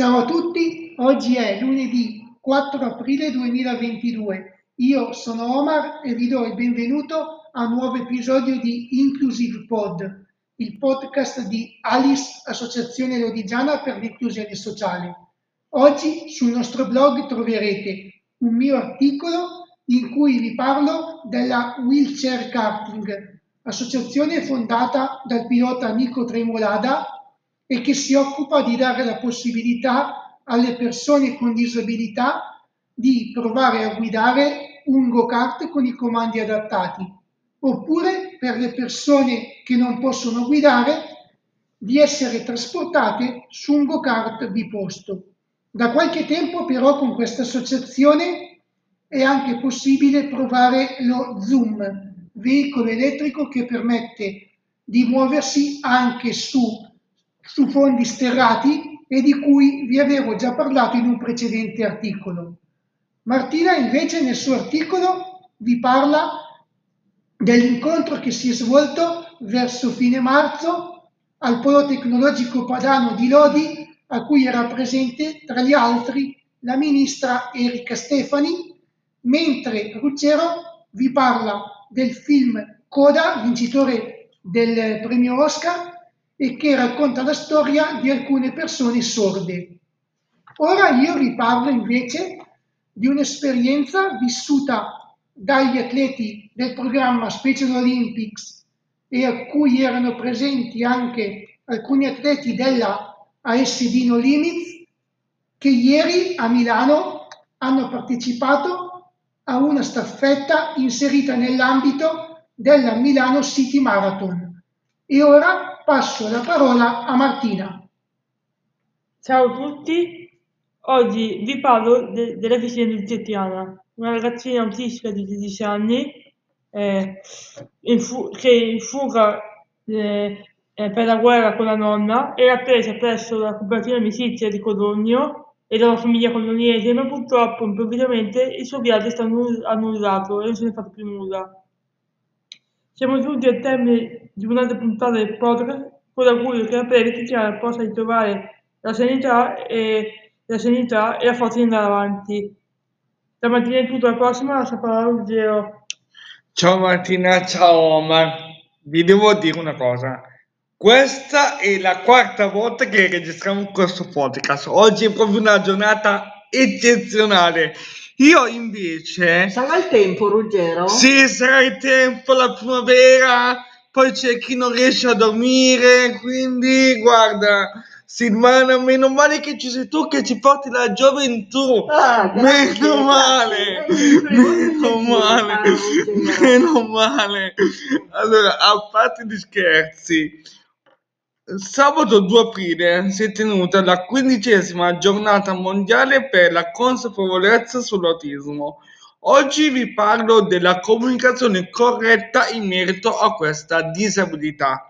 Ciao a tutti, oggi è lunedì 4 aprile 2022. Io sono Omar e vi do il benvenuto a un nuovo episodio di Inclusive Pod, il podcast di Alice, Associazione Lodigiana per l'inclusione sociale. Oggi sul nostro blog troverete un mio articolo in cui vi parlo della Wheelchair Karting, associazione fondata dal pilota Nico Tremolada e che si occupa di dare la possibilità alle persone con disabilità di provare a guidare un go-kart con i comandi adattati, oppure per le persone che non possono guidare di essere trasportate su un go-kart biposto. Da qualche tempo però con questa associazione è anche possibile provare lo Zoom, veicolo elettrico che permette di muoversi anche su su fondi sterrati e di cui vi avevo già parlato in un precedente articolo. Martina invece nel suo articolo vi parla dell'incontro che si è svolto verso fine marzo al Polo Tecnologico Padano di Lodi, a cui era presente tra gli altri la ministra Erika Stefani, mentre Ruggero vi parla del film Coda, vincitore del premio Oscar, e che racconta la storia di alcune persone sorde. Ora io vi parlo invece di un'esperienza vissuta dagli atleti del programma Special Olympics e a cui erano presenti anche alcuni atleti della ASD No Limits che ieri a Milano hanno partecipato a una staffetta inserita nell'ambito della Milano City Marathon. E ora passo la parola a Martina. Ciao a tutti, oggi vi parlo de- della vicenda di Tetiana, una ragazzina autistica di 16 anni eh, in fu- che in fuga eh, eh, per la guerra con la nonna era presa presso la cooperativa amicizia di Codogno e dalla famiglia coloniese, ma purtroppo improvvisamente il suo viaggio è stato annullato e non se ne è fatto più nulla. Siamo giunti al termine di un'altra puntata del podcast, con l'augurio che la Tiziana possa ritrovare la sanità e la sanità e la forza di andare avanti. Stamattina è tutto, alla prossima, a Ruggero. Ciao Martina, ciao Omar. Vi devo dire una cosa. Questa è la quarta volta che registriamo questo podcast. Oggi è proprio una giornata eccezionale. Io invece... Sarà il tempo, Ruggero? Sì, sarà il tempo, la primavera, poi c'è chi non riesce a dormire, quindi guarda, Silvana, meno male che ci sei tu che ci porti la gioventù. Ah, meno male, meno male, meno male. Allora, a parte gli scherzi, Sabato 2 aprile si è tenuta la quindicesima giornata mondiale per la consapevolezza sull'autismo. Oggi vi parlo della comunicazione corretta in merito a questa disabilità.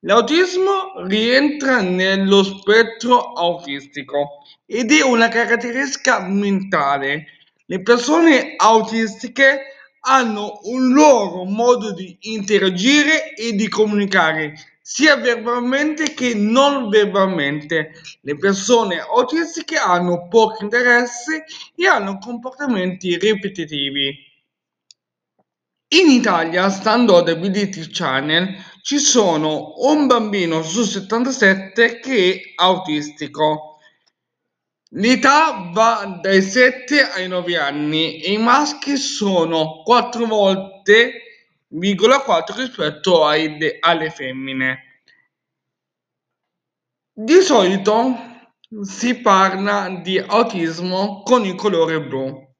L'autismo rientra nello spettro autistico ed è una caratteristica mentale. Le persone autistiche hanno un loro modo di interagire e di comunicare sia verbalmente che non verbalmente. Le persone autistiche hanno poco interesse e hanno comportamenti ripetitivi. In Italia, stando ad Ability Channel, ci sono un bambino su 77 che è autistico. L'età va dai 7 ai 9 anni e i maschi sono 4 volte 0,4 rispetto ai, alle femmine. Di solito si parla di autismo con il colore blu,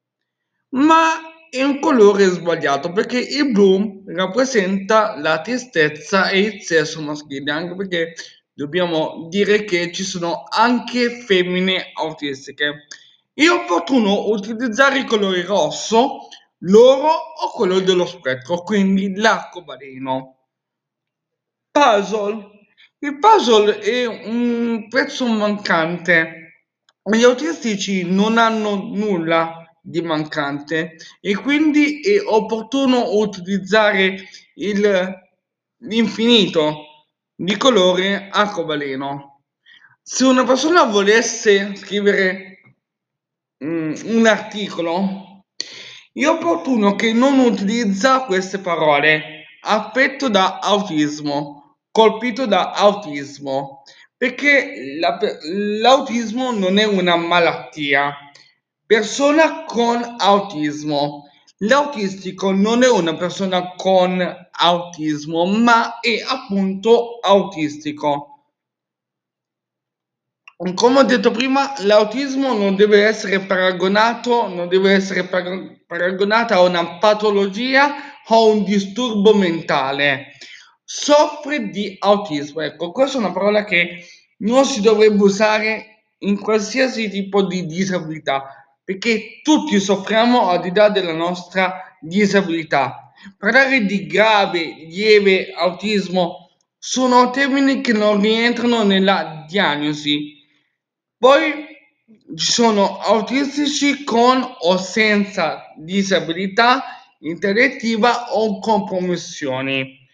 ma è un colore sbagliato perché il blu rappresenta la tristezza e il sesso maschile, anche perché dobbiamo dire che ci sono anche femmine autistiche. È opportuno utilizzare il colore rosso l'oro o quello dello spettro, quindi l'arcobaleno. Puzzle. Il puzzle è un pezzo mancante. Gli autistici non hanno nulla di mancante e quindi è opportuno utilizzare il, l'infinito di colore arcobaleno. se una persona volesse scrivere mm, un articolo, è opportuno che non utilizza queste parole, affetto da autismo, colpito da autismo, perché la, l'autismo non è una malattia. Persona con autismo. L'autistico non è una persona con autismo, ma è appunto autistico. Come ho detto prima, l'autismo non deve essere paragonato, non deve essere paragonato a una patologia o un disturbo mentale. Soffre di autismo. Ecco, questa è una parola che non si dovrebbe usare in qualsiasi tipo di disabilità, perché tutti soffriamo al di là della nostra disabilità. Parlare di grave, lieve autismo sono termini che non rientrano nella diagnosi. Poi ci sono autistici con o senza disabilità intellettiva o compromissioni.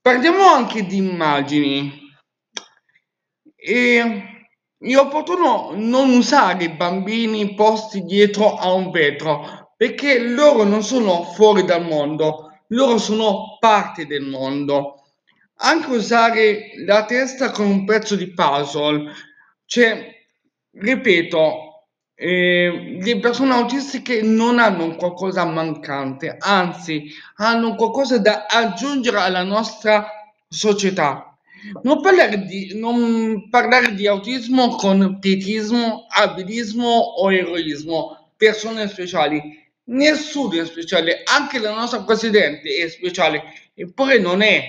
Parliamo anche di immagini. E è opportuno non usare i bambini posti dietro a un vetro perché loro non sono fuori dal mondo, loro sono parte del mondo. Anche usare la testa con un pezzo di puzzle, cioè, ripeto, eh, le persone autistiche non hanno qualcosa mancante, anzi hanno qualcosa da aggiungere alla nostra società. Non parlare di, non parlare di autismo con pietismo, abilismo o eroismo, persone speciali. Nessuno è speciale, anche la nostra presidente è speciale, eppure non è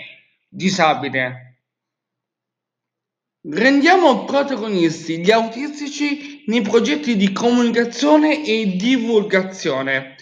disabile. Rendiamo protagonisti gli autistici nei progetti di comunicazione e divulgazione.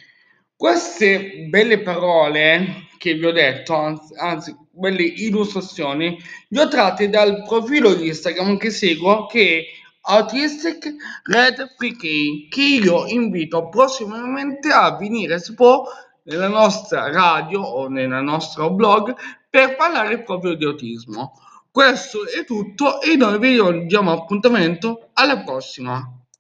Queste belle parole che vi ho detto, anzi, quelle illustrazioni, le ho tratte dal profilo di Instagram che seguo che è Autistic Red Free Key, che io invito prossimamente a venire se può nella nostra radio o nel nostro blog per parlare proprio di autismo. Questo è tutto e noi vi diamo appuntamento alla prossima.